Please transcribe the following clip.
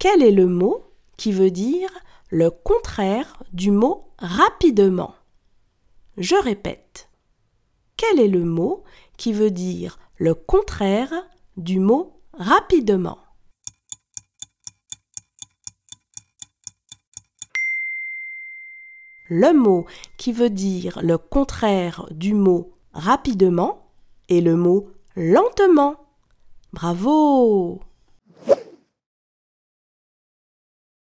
Quel est le mot qui veut dire le contraire du mot rapidement? Je répète. Quel est le mot qui veut dire le contraire du mot rapidement? Le mot qui veut dire le contraire du mot rapidement est le mot lentement. Bravo